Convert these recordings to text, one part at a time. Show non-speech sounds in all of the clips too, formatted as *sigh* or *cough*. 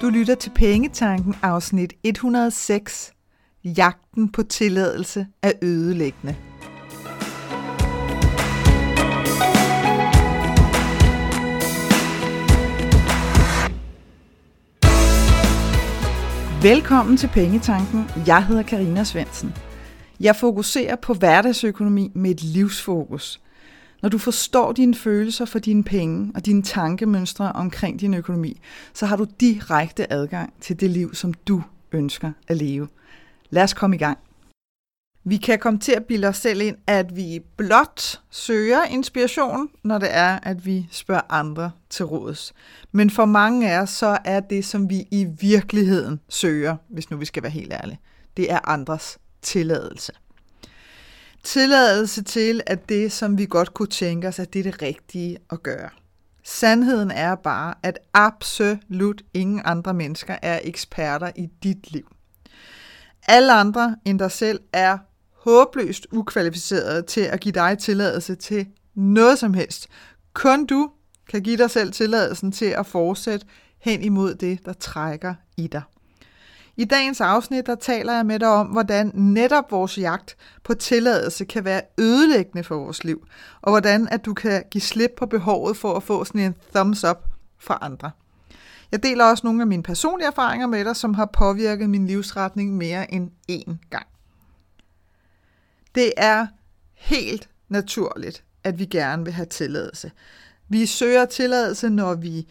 Du lytter til Pengetanken afsnit 106. Jagten på tilladelse er ødelæggende. Velkommen til Pengetanken. Jeg hedder Karina Svensen. Jeg fokuserer på hverdagsøkonomi med et livsfokus. Når du forstår dine følelser for dine penge og dine tankemønstre omkring din økonomi, så har du direkte adgang til det liv, som du ønsker at leve. Lad os komme i gang. Vi kan komme til at bilde os selv ind, at vi blot søger inspiration, når det er, at vi spørger andre til råds. Men for mange af os, så er det, som vi i virkeligheden søger, hvis nu vi skal være helt ærlige, det er andres tilladelse. Tilladelse til, at det, som vi godt kunne tænke os, at det er det rigtige at gøre. Sandheden er bare, at absolut ingen andre mennesker er eksperter i dit liv. Alle andre end dig selv er håbløst ukvalificerede til at give dig tilladelse til noget som helst. Kun du kan give dig selv tilladelsen til at fortsætte hen imod det, der trækker i dig. I dagens afsnit der taler jeg med dig om, hvordan netop vores jagt på tilladelse kan være ødelæggende for vores liv, og hvordan at du kan give slip på behovet for at få sådan en thumbs up fra andre. Jeg deler også nogle af mine personlige erfaringer med dig, som har påvirket min livsretning mere end én gang. Det er helt naturligt, at vi gerne vil have tilladelse. Vi søger tilladelse, når vi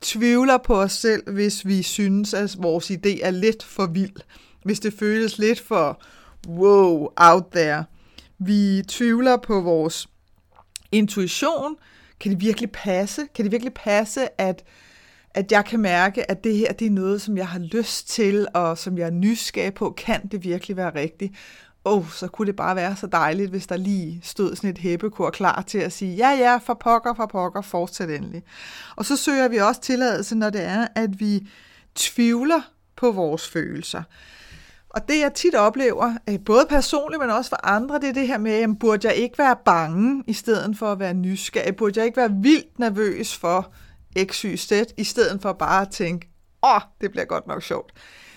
tvivler på os selv, hvis vi synes, at vores idé er lidt for vild. Hvis det føles lidt for wow, out there. Vi tvivler på vores intuition. Kan det virkelig passe? Kan det virkelig passe, at, at jeg kan mærke, at det her det er noget, som jeg har lyst til, og som jeg er nysgerrig på? Kan det virkelig være rigtigt? Åh, oh, så kunne det bare være så dejligt, hvis der lige stod sådan et hæppekor klar til at sige, ja, ja, for pokker, for pokker, fortsæt endelig. Og så søger vi også tilladelse, når det er, at vi tvivler på vores følelser. Og det jeg tit oplever, øh, både personligt, men også for andre, det er det her med, jamen, burde jeg ikke være bange, i stedet for at være nysgerrig? Burde jeg ikke være vildt nervøs for x, y, z, i stedet for bare at tænke, åh, oh, det bliver godt nok sjovt.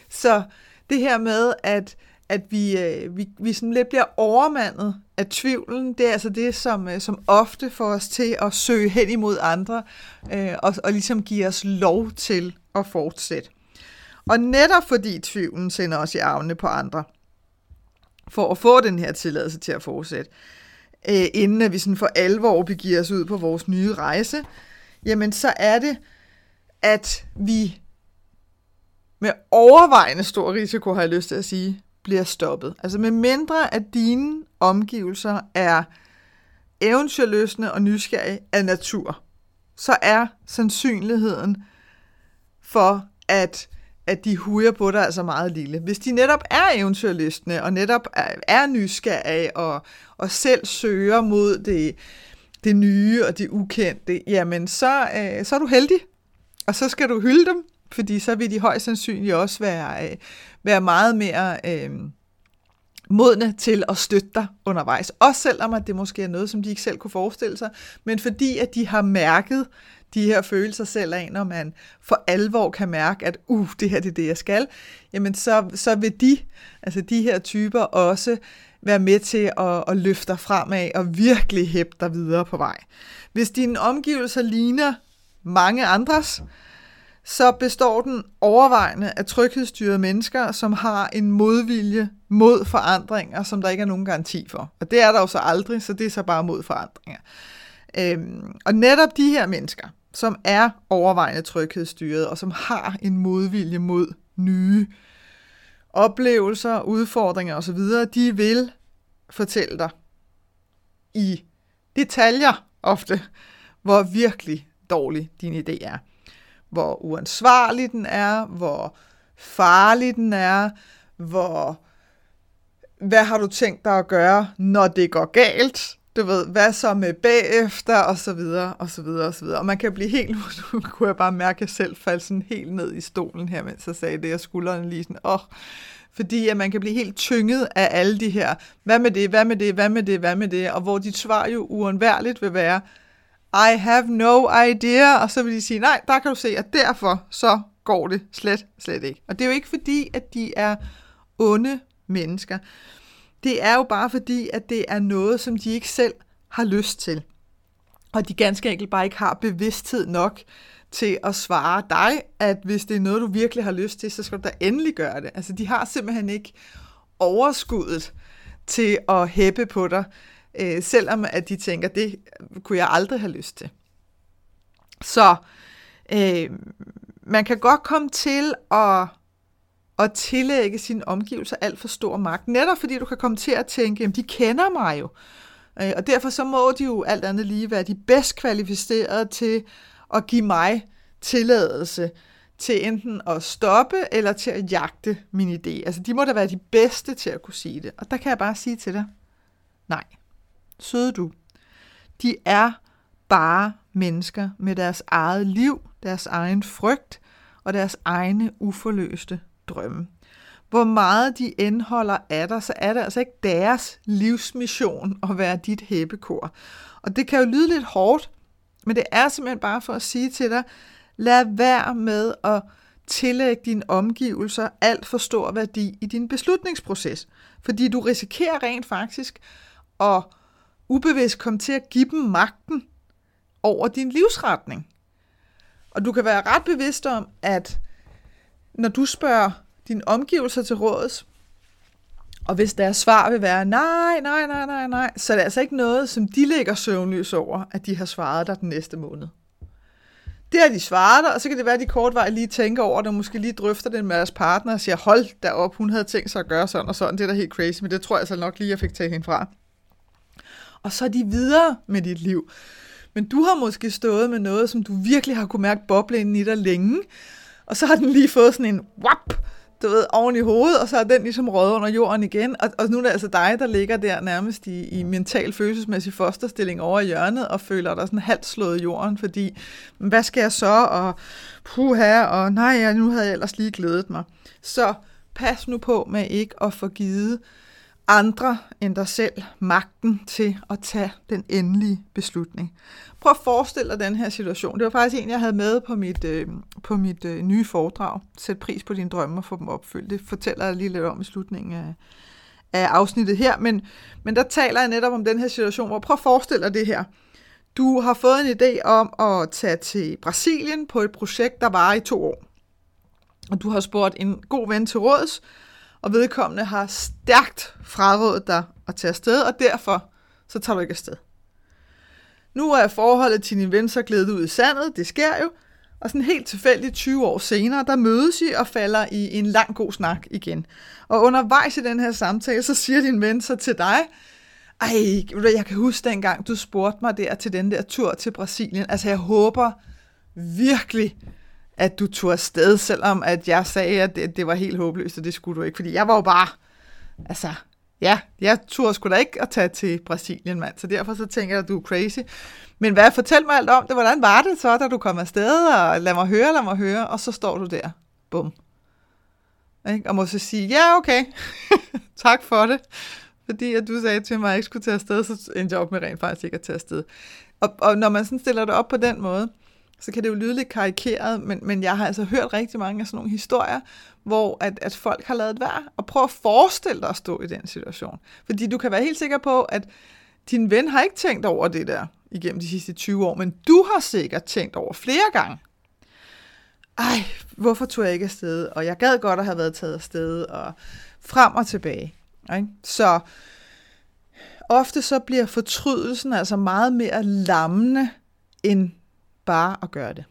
Så det her med, at at vi, øh, vi, vi sådan lidt bliver overmandet af tvivlen. Det er altså det, som, øh, som ofte får os til at søge hen imod andre, øh, og, og ligesom giver os lov til at fortsætte. Og netop fordi tvivlen sender os i armene på andre, for at få den her tilladelse til at fortsætte, øh, inden at vi sådan for alvor begiver os ud på vores nye rejse, jamen så er det, at vi med overvejende stor risiko, har jeg lyst til at sige, bliver stoppet. Altså med mindre at dine omgivelser er eventyrløsende og nysgerrige af natur, så er sandsynligheden for, at, at de huger på dig altså meget lille. Hvis de netop er eventyrløsende og netop er, er nysgerrige og, og selv søger mod det, det nye og det ukendte, jamen så, øh, så er du heldig, og så skal du hylde dem, fordi så vil de højst sandsynligt også være, øh, være meget mere øh, modne til at støtte dig undervejs. Også selvom at det måske er noget, som de ikke selv kunne forestille sig, men fordi at de har mærket de her følelser selv af, når man for alvor kan mærke, at uh, det her det er det, jeg skal, jamen så, så vil de, altså de her typer også være med til at, at løfte dig fremad og virkelig hæppe dig videre på vej. Hvis dine omgivelser ligner mange andres, så består den overvejende af tryghedsstyrede mennesker, som har en modvilje mod forandringer, som der ikke er nogen garanti for. Og det er der jo så aldrig, så det er så bare mod forandringer. Øhm, og netop de her mennesker, som er overvejende tryghedsstyret, og som har en modvilje mod nye oplevelser, udfordringer osv., de vil fortælle dig i detaljer ofte, hvor virkelig dårlig din idé er hvor uansvarlig den er, hvor farlig den er, hvor hvad har du tænkt dig at gøre, når det går galt? Du ved, hvad så med bagefter, og så videre, og så videre, og så videre. Og man kan blive helt, *laughs* nu kunne jeg bare mærke, at jeg selv faldt sådan helt ned i stolen her, mens jeg sagde det, og skuldrene lige sådan, åh, oh, fordi at man kan blive helt tynget af alle de her, hvad med det, hvad med det, hvad med det, hvad med det, og hvor dit svar jo uundværligt vil være, i have no idea, og så vil de sige, nej, der kan du se, at derfor så går det slet, slet ikke. Og det er jo ikke fordi, at de er onde mennesker. Det er jo bare fordi, at det er noget, som de ikke selv har lyst til. Og de ganske enkelt bare ikke har bevidsthed nok til at svare dig, at hvis det er noget, du virkelig har lyst til, så skal du da endelig gøre det. Altså, de har simpelthen ikke overskuddet til at hæppe på dig, øh, selvom at de tænker, det kunne jeg aldrig have lyst til. Så øh, man kan godt komme til at, at tillægge sine omgivelser alt for stor magt, netop fordi du kan komme til at tænke, jamen de kender mig jo, øh, og derfor så må de jo alt andet lige være de bedst kvalificerede til at give mig tilladelse til enten at stoppe eller til at jagte min idé. Altså, de må da være de bedste til at kunne sige det. Og der kan jeg bare sige til dig, nej, søde du, de er bare mennesker med deres eget liv, deres egen frygt og deres egne uforløste drømme. Hvor meget de indholder af dig, så er det altså ikke deres livsmission at være dit hæppekor. Og det kan jo lyde lidt hårdt, men det er simpelthen bare for at sige til dig, lad være med at tillægge dine omgivelser alt for stor værdi i din beslutningsproces. Fordi du risikerer rent faktisk at ubevidst komme til at give dem magten over din livsretning. Og du kan være ret bevidst om, at når du spørger dine omgivelser til råds, og hvis deres svar vil være nej, nej, nej, nej, nej, så er det altså ikke noget, som de lægger søvnløs over, at de har svaret dig den næste måned. Det har de svaret dig, og så kan det være, at de kortvarigt lige tænker over det, og måske lige drøfter det med deres partner og siger, hold da op, hun havde tænkt sig at gøre sådan og sådan, det er da helt crazy, men det tror jeg altså nok lige, jeg fik taget hende fra. Og så er de videre med dit liv. Men du har måske stået med noget, som du virkelig har kunne mærke boble ind i dig længe, og så har den lige fået sådan en wap, du ved, oven i hovedet, og så er den ligesom røget under jorden igen. Og, og nu er det altså dig, der ligger der nærmest i, i mental følelsesmæssig fosterstilling over i hjørnet, og føler dig sådan halvt slået i jorden, fordi, hvad skal jeg så, og puha, og nej, ja, nu havde jeg ellers lige glædet mig. Så pas nu på med ikke at få givet andre end dig selv magten til at tage den endelige beslutning. Prøv at forestille dig den her situation. Det var faktisk en, jeg havde med på mit, øh, på mit øh, nye foredrag. Sæt pris på dine drømme og få dem opfyldt. Det fortæller jeg lige lidt om i slutningen af, af afsnittet her. Men, men der taler jeg netop om den her situation, hvor prøv at forestille dig det her. Du har fået en idé om at tage til Brasilien på et projekt, der var i to år. Og du har spurgt en god ven til råds, og vedkommende har stærkt frarådet dig at tage afsted, og derfor så tager du ikke afsted. Nu er forholdet til din ven så glædet ud i sandet, det sker jo, og sådan helt tilfældigt 20 år senere, der mødes I og falder i en lang god snak igen. Og undervejs i den her samtale, så siger din ven så til dig, ej, jeg kan huske dengang, du spurgte mig der til den der tur til Brasilien. Altså, jeg håber virkelig, at du tog afsted, selvom at jeg sagde, at det, det var helt håbløst, og det skulle du ikke. Fordi jeg var jo bare, altså, ja, jeg turde sgu da ikke at tage til Brasilien, mand. Så derfor så tænker jeg, at du er crazy. Men hvad, fortæl mig alt om det. Hvordan var det så, da du kom afsted? Og lad mig høre, lad mig høre. Og så står du der. Bum. Ikke? Og må så sige, ja, okay. *laughs* tak for det. Fordi at du sagde til mig, at jeg ikke skulle tage afsted, så endte jeg op med rent faktisk ikke at tage afsted. Og, og når man sådan stiller det op på den måde, så kan det jo lyde lidt karikeret, men, men jeg har altså hørt rigtig mange af sådan nogle historier, hvor at, at folk har lavet værd, og prøv at forestille dig at stå i den situation. Fordi du kan være helt sikker på, at din ven har ikke tænkt over det der igennem de sidste 20 år, men du har sikkert tænkt over flere gange. Ej, hvorfor tog jeg ikke afsted? Og jeg gad godt at have været taget afsted, og frem og tilbage. Ikke? Så ofte så bliver fortrydelsen altså meget mere lammende, end bare at gøre det.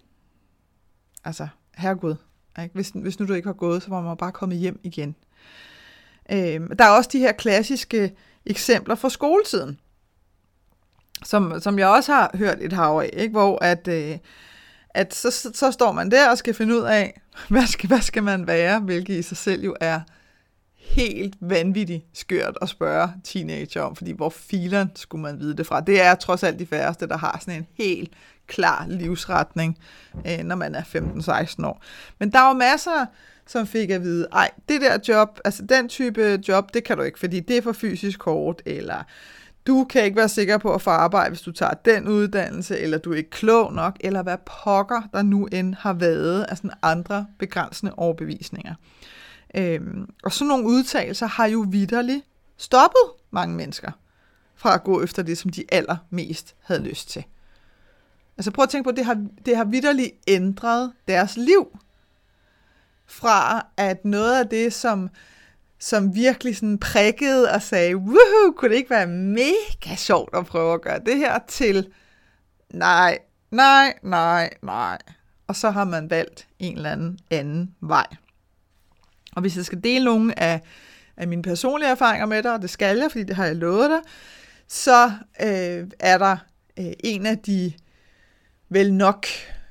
Altså, herregud. Ikke? Hvis, hvis nu du ikke har gået, så var man bare kommet hjem igen. Øh, der er også de her klassiske eksempler fra skoletiden, som, som jeg også har hørt et hav af, ikke? hvor at, øh, at så, så, så står man der og skal finde ud af, *laughs* hvad skal, hvad skal man være, hvilket i sig selv jo er helt vanvittigt skørt at spørge teenager om, fordi hvor filen skulle man vide det fra? Det er trods alt de færreste, der har sådan en helt klar livsretning, øh, når man er 15-16 år. Men der var masser, som fik at vide, ej, det der job, altså den type job, det kan du ikke, fordi det er for fysisk hårdt, eller du kan ikke være sikker på at få arbejde, hvis du tager den uddannelse, eller du er ikke klog nok, eller hvad pokker der nu end har været af sådan andre begrænsende overbevisninger. Øhm, og sådan nogle udtalelser har jo vidderligt stoppet mange mennesker fra at gå efter det, som de allermest havde lyst til. Altså prøv at tænke på, at det har, det har vidderligt ændret deres liv. Fra at noget af det, som, som virkelig sådan prikkede og sagde, woohoo, kunne det ikke være mega sjovt at prøve at gøre det her, til nej, nej, nej, nej. Og så har man valgt en eller anden anden vej. Og hvis jeg skal dele nogle af, af mine personlige erfaringer med dig, og det skal jeg, fordi det har jeg lovet dig, så øh, er der øh, en af de vel nok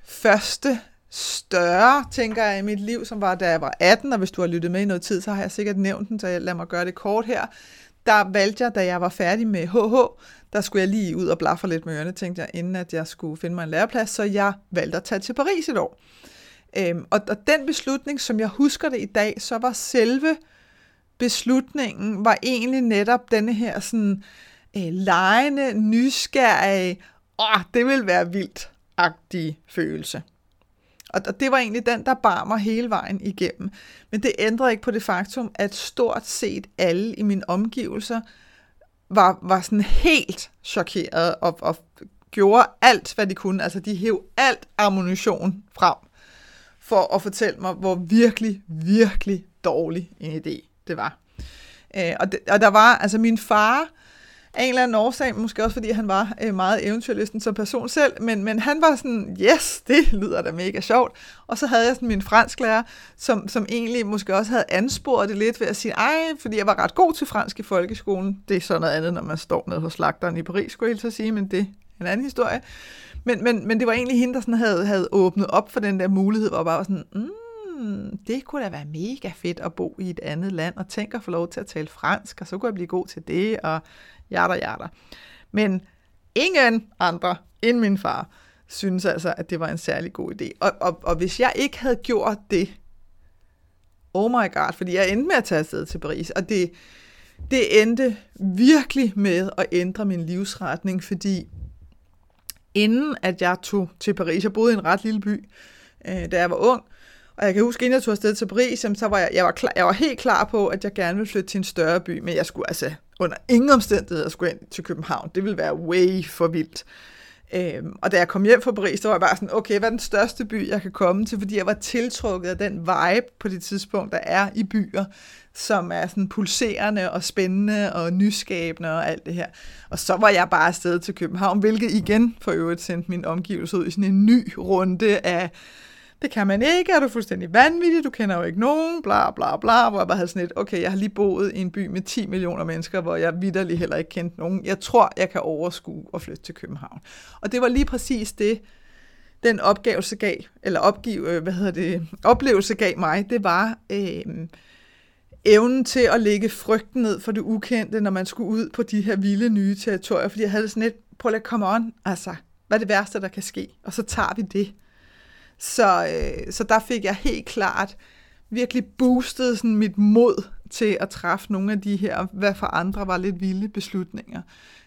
første større, tænker jeg, i mit liv, som var, da jeg var 18, og hvis du har lyttet med i noget tid, så har jeg sikkert nævnt den, så jeg lader mig gøre det kort her. Der valgte jeg, da jeg var færdig med HH, der skulle jeg lige ud og blaffe lidt med ørerne, tænkte jeg, inden at jeg skulle finde mig en læreplads, så jeg valgte at tage til Paris et år. Øhm, og, og den beslutning, som jeg husker det i dag, så var selve beslutningen, var egentlig netop denne her sådan øh, lejende, nysgerrige, åh, det vil være vildt agtige følelse. Og, det var egentlig den, der bar mig hele vejen igennem. Men det ændrer ikke på det faktum, at stort set alle i mine omgivelser var, var sådan helt chokeret og, og gjorde alt, hvad de kunne. Altså, de hæv alt ammunition frem for at fortælle mig, hvor virkelig, virkelig dårlig en idé det var. Øh, og, det, og der var, altså min far, af en eller anden årsag, måske også fordi han var øh, meget eventyrlysten som person selv, men, men han var sådan, yes, det lyder da mega sjovt. Og så havde jeg sådan min fransklærer, som, som egentlig måske også havde ansporet det lidt ved at sige, ej, fordi jeg var ret god til fransk i folkeskolen. Det er sådan noget andet, når man står nede hos slagteren i Paris, skulle jeg helt sige, men det er en anden historie. Men, men, men det var egentlig hende, der sådan havde, havde åbnet op for den der mulighed, hvor bare var sådan, mm, Hmm, det kunne da være mega fedt at bo i et andet land, og tænke at få lov til at tale fransk, og så kunne jeg blive god til det, og jada, jada. Men ingen andre end min far synes altså, at det var en særlig god idé. Og, og, og hvis jeg ikke havde gjort det, oh my god, fordi jeg endte med at tage afsted til Paris, og det, det endte virkelig med at ændre min livsretning, fordi inden at jeg tog til Paris, jeg boede i en ret lille by, øh, da jeg var ung, og jeg kan huske, inden jeg tog afsted til Paris, jamen, så var jeg, jeg, var klar, jeg var helt klar på, at jeg gerne ville flytte til en større by, men jeg skulle altså under ingen omstændigheder skulle ind til København. Det ville være way for vildt. Øhm, og da jeg kom hjem fra Paris, så var jeg bare sådan, okay, hvad er den største by, jeg kan komme til? Fordi jeg var tiltrukket af den vibe på det tidspunkt, der er i byer, som er sådan pulserende og spændende og nyskabende og alt det her. Og så var jeg bare afsted til København, hvilket igen for øvrigt sendte min omgivelse ud i sådan en ny runde af det kan man ikke, er du fuldstændig vanvittig, du kender jo ikke nogen, bla bla bla, hvor jeg bare havde sådan et, okay, jeg har lige boet i en by med 10 millioner mennesker, hvor jeg vidderlig heller ikke kendte nogen. Jeg tror, jeg kan overskue at flytte til København. Og det var lige præcis det, den opgave gav, eller opgive, øh, hvad hedder det, oplevelse gav mig, det var øh, evnen til at lægge frygten ned for det ukendte, når man skulle ud på de her vilde nye territorier, fordi jeg havde sådan et, prøv at komme on, altså, hvad er det værste, der kan ske? Og så tager vi det. Så, øh, så der fik jeg helt klart virkelig boostet sådan mit mod til at træffe nogle af de her, hvad for andre var lidt vilde beslutninger.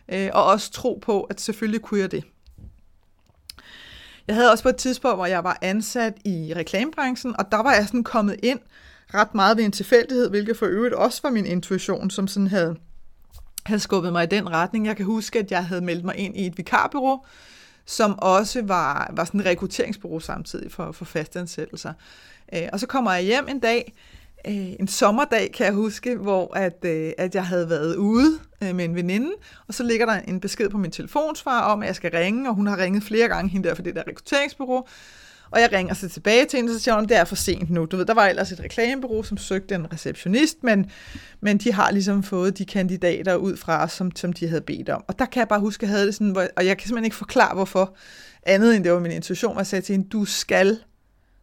Øh, og også tro på, at selvfølgelig kunne jeg det. Jeg havde også på et tidspunkt, hvor jeg var ansat i reklamebranchen, og der var jeg sådan kommet ind ret meget ved en tilfældighed, hvilket for øvrigt også var min intuition, som sådan havde, havde skubbet mig i den retning. Jeg kan huske, at jeg havde meldt mig ind i et vikarbyrå, som også var, var sådan et rekrutteringsbureau samtidig for, for fastansættelser. Øh, og så kommer jeg hjem en dag, øh, en sommerdag kan jeg huske, hvor at, øh, at jeg havde været ude øh, med en veninde, og så ligger der en besked på min telefonsvar om, at jeg skal ringe, og hun har ringet flere gange hende der for det der rekrutteringsbureau, og jeg ringer så tilbage til hende, og så siger hun, det er for sent nu. Du ved, der var ellers et reklamebureau, som søgte en receptionist, men, men de har ligesom fået de kandidater ud fra os, som, som de havde bedt om. Og der kan jeg bare huske, at jeg havde det sådan, hvor, og jeg kan simpelthen ikke forklare, hvorfor, andet end det var min intuition, hvor jeg sagde til hende, du skal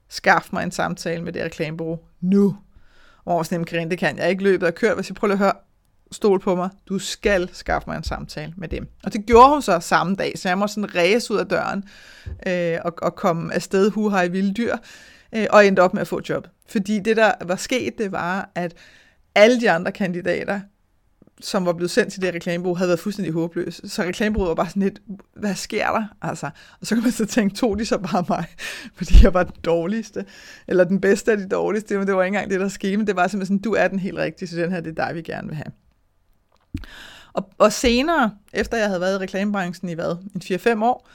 skaffe mig en samtale med det reklamebureau nu. Og sådan, Karin, det kan jeg ikke løbet og kørt. hvis jeg prøver at høre, stol på mig, du skal skaffe mig en samtale med dem. Og det gjorde hun så samme dag, så jeg må sådan ræse ud af døren øh, og, og komme afsted huha i vilde dyr, øh, og endte op med at få job. Fordi det, der var sket, det var, at alle de andre kandidater som var blevet sendt til det reklamebureau, havde været fuldstændig håbløse. Så reklamebureauet var bare sådan lidt, hvad sker der? Altså, og så kan man så tænke, tog de så bare mig, *laughs* fordi jeg var den dårligste, eller den bedste af de dårligste, men det var ikke engang det, der skete, men det var simpelthen sådan, du er den helt rigtige, så den her, det er dig, vi gerne vil have. Og, og senere, efter jeg havde været i reklamebranchen i hvad, en 4-5 år,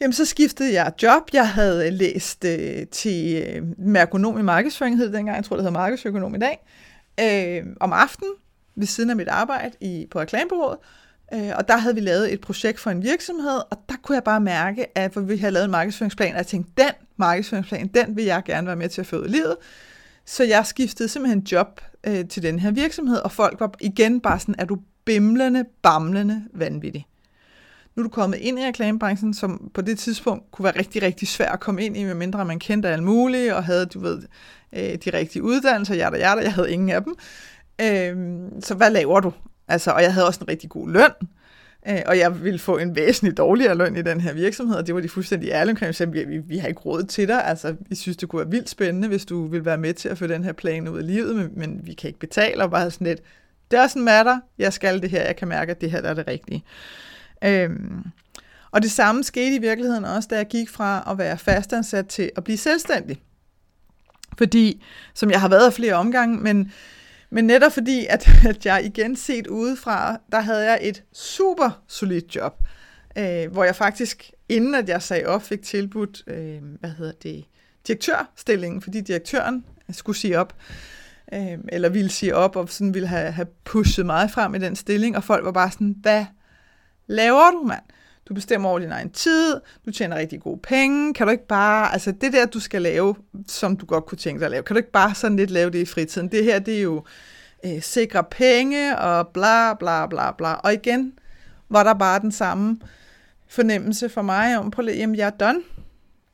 Jamen, så skiftede jeg job. Jeg havde læst øh, til øh, merkonom i markedsføring, hed det dengang. Jeg tror, det hedder markedsøkonom i dag. Øh, om aftenen, ved siden af mit arbejde i, på reklamebureauet. Øh, og der havde vi lavet et projekt for en virksomhed, og der kunne jeg bare mærke, at for vi havde lavet en markedsføringsplan, og jeg tænkte, den markedsføringsplan, den vil jeg gerne være med til at føde i livet. Så jeg skiftede simpelthen job øh, til den her virksomhed, og folk var igen bare sådan, er du bimlende, bamlende vanvittig. Nu er du kommet ind i reklamebranchen, som på det tidspunkt kunne være rigtig, rigtig svært at komme ind i, medmindre man kendte alt muligt, og havde, du ved, øh, de rigtige uddannelser, jeg der, jeg havde ingen af dem. Øh, så hvad laver du? Altså, og jeg havde også en rigtig god løn, øh, og jeg ville få en væsentlig dårligere løn i den her virksomhed, og det var de fuldstændig ærlige omkring. Så vi, vi, vi har ikke råd til dig. Altså, vi synes, det kunne være vildt spændende, hvis du vil være med til at få den her plan ud af livet, men, men vi kan ikke betale, og bare sådan lidt, doesn't matter, jeg skal det her, jeg kan mærke, at det her der er det rigtige. Øhm, og det samme skete i virkeligheden også, da jeg gik fra at være fastansat til at blive selvstændig. Fordi, som jeg har været af flere omgange, men, men netop fordi, at, at jeg igen set udefra, der havde jeg et super solidt job, øh, hvor jeg faktisk, inden at jeg sagde op, fik tilbudt, øh, hvad hedder det, direktørstillingen, fordi direktøren skulle sige op, øh, eller ville sige op, og sådan ville have, have pushet mig frem i den stilling, og folk var bare sådan, hvad laver du, mand? Du bestemmer over din egen tid, du tjener rigtig gode penge, kan du ikke bare, altså det der, du skal lave, som du godt kunne tænke dig at lave, kan du ikke bare sådan lidt lave det i fritiden? Det her, det er jo øh, sikre penge og bla bla bla bla. Og igen var der bare den samme fornemmelse for mig om på, jamen jeg er done.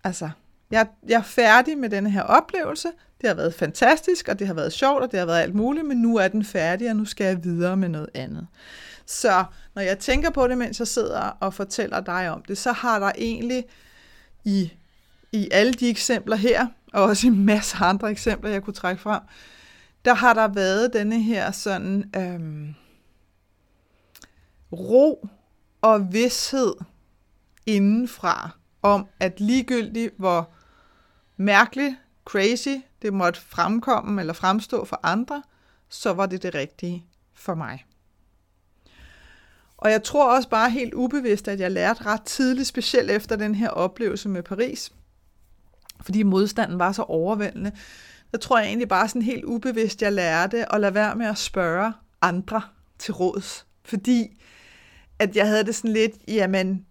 Altså, jeg, jeg er færdig med den her oplevelse. Det har været fantastisk, og det har været sjovt, og det har været alt muligt, men nu er den færdig, og nu skal jeg videre med noget andet. Så når jeg tænker på det, mens jeg sidder og fortæller dig om det, så har der egentlig i, i alle de eksempler her, og også i masser af andre eksempler, jeg kunne trække frem, der har der været denne her sådan øhm, ro og vidshed indenfra, om at ligegyldigt hvor mærkeligt, crazy det måtte fremkomme eller fremstå for andre, så var det det rigtige for mig. Og jeg tror også bare helt ubevidst, at jeg lærte ret tidligt, specielt efter den her oplevelse med Paris, fordi modstanden var så overvældende. Der tror jeg egentlig bare sådan helt ubevidst, jeg lærte at lade være med at spørge andre til råds. Fordi at jeg havde det sådan lidt, jamen,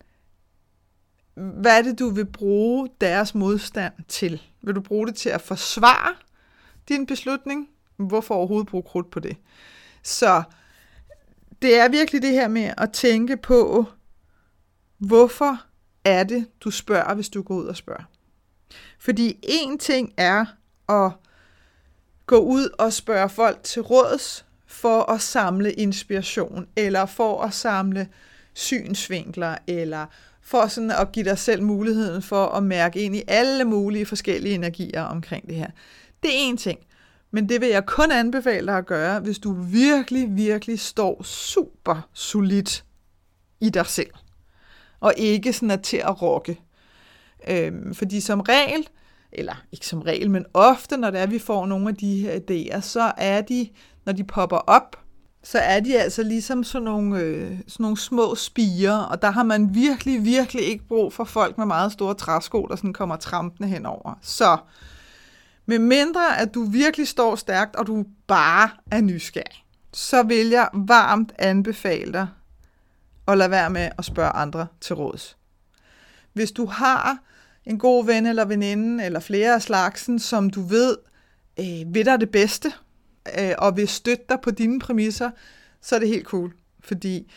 hvad er det, du vil bruge deres modstand til? Vil du bruge det til at forsvare din beslutning? Hvorfor overhovedet bruge krudt på det? Så det er virkelig det her med at tænke på, hvorfor er det, du spørger, hvis du går ud og spørger. Fordi en ting er at gå ud og spørge folk til råds for at samle inspiration, eller for at samle synsvinkler, eller for sådan at give dig selv muligheden for at mærke ind i alle mulige forskellige energier omkring det her. Det er en ting. Men det vil jeg kun anbefale dig at gøre, hvis du virkelig, virkelig står super solidt i dig selv. Og ikke sådan er til at rokke. Øhm, fordi som regel, eller ikke som regel, men ofte, når det er, vi får nogle af de her idéer, så er de, når de popper op, så er de altså ligesom sådan nogle, øh, sådan nogle små spiger, og der har man virkelig, virkelig ikke brug for folk med meget store træsko, der sådan kommer trampende henover. Så med mindre at du virkelig står stærkt, og du bare er nysgerrig, så vil jeg varmt anbefale dig at lade være med at spørge andre til råds. Hvis du har en god ven eller veninde, eller flere af slagsen, som du ved øh, ved dig det bedste, øh, og vil støtte dig på dine præmisser, så er det helt cool. Fordi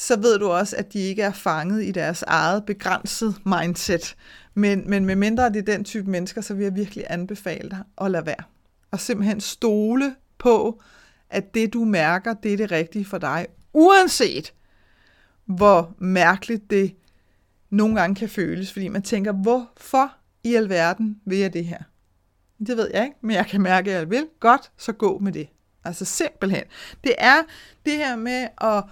så ved du også, at de ikke er fanget i deres eget begrænset mindset. Men, men med mindre det er den type mennesker, så vil jeg virkelig anbefale dig at lade være. Og simpelthen stole på, at det du mærker, det er det rigtige for dig. Uanset hvor mærkeligt det nogle gange kan føles. Fordi man tænker, hvorfor i alverden vil jeg det her? Det ved jeg ikke, men jeg kan mærke, at jeg vil. Godt, så gå med det. Altså simpelthen. Det er det her med at,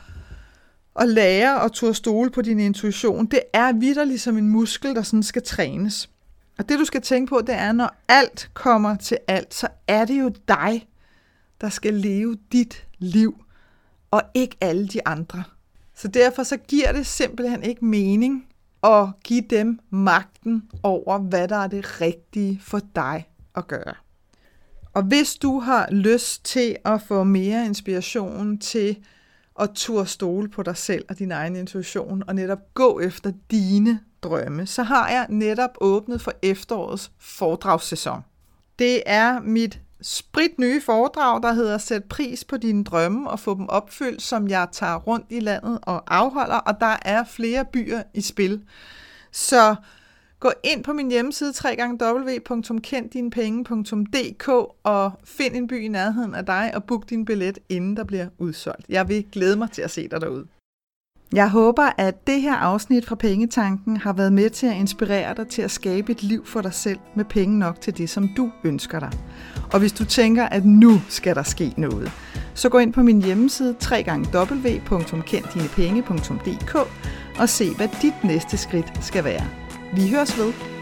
at lære at turde stole på din intuition. Det er vidderligt som en muskel, der sådan skal trænes. Og det du skal tænke på, det er, når alt kommer til alt, så er det jo dig, der skal leve dit liv, og ikke alle de andre. Så derfor så giver det simpelthen ikke mening at give dem magten over, hvad der er det rigtige for dig at gøre. Og hvis du har lyst til at få mere inspiration til at tur stole på dig selv og din egen intuition, og netop gå efter dine drømme, så har jeg netop åbnet for efterårets foredragssæson. Det er mit sprit nye foredrag, der hedder Sæt pris på dine drømme og få dem opfyldt, som jeg tager rundt i landet og afholder, og der er flere byer i spil. Så gå ind på min hjemmeside www.kenddinepenge.dk og find en by i nærheden af dig og book din billet, inden der bliver udsolgt. Jeg vil glæde mig til at se dig derude. Jeg håber, at det her afsnit fra Pengetanken har været med til at inspirere dig til at skabe et liv for dig selv med penge nok til det, som du ønsker dig. Og hvis du tænker, at nu skal der ske noget, så gå ind på min hjemmeside www.kenddinepenge.dk og se, hvad dit næste skridt skal være. Vi høres ved.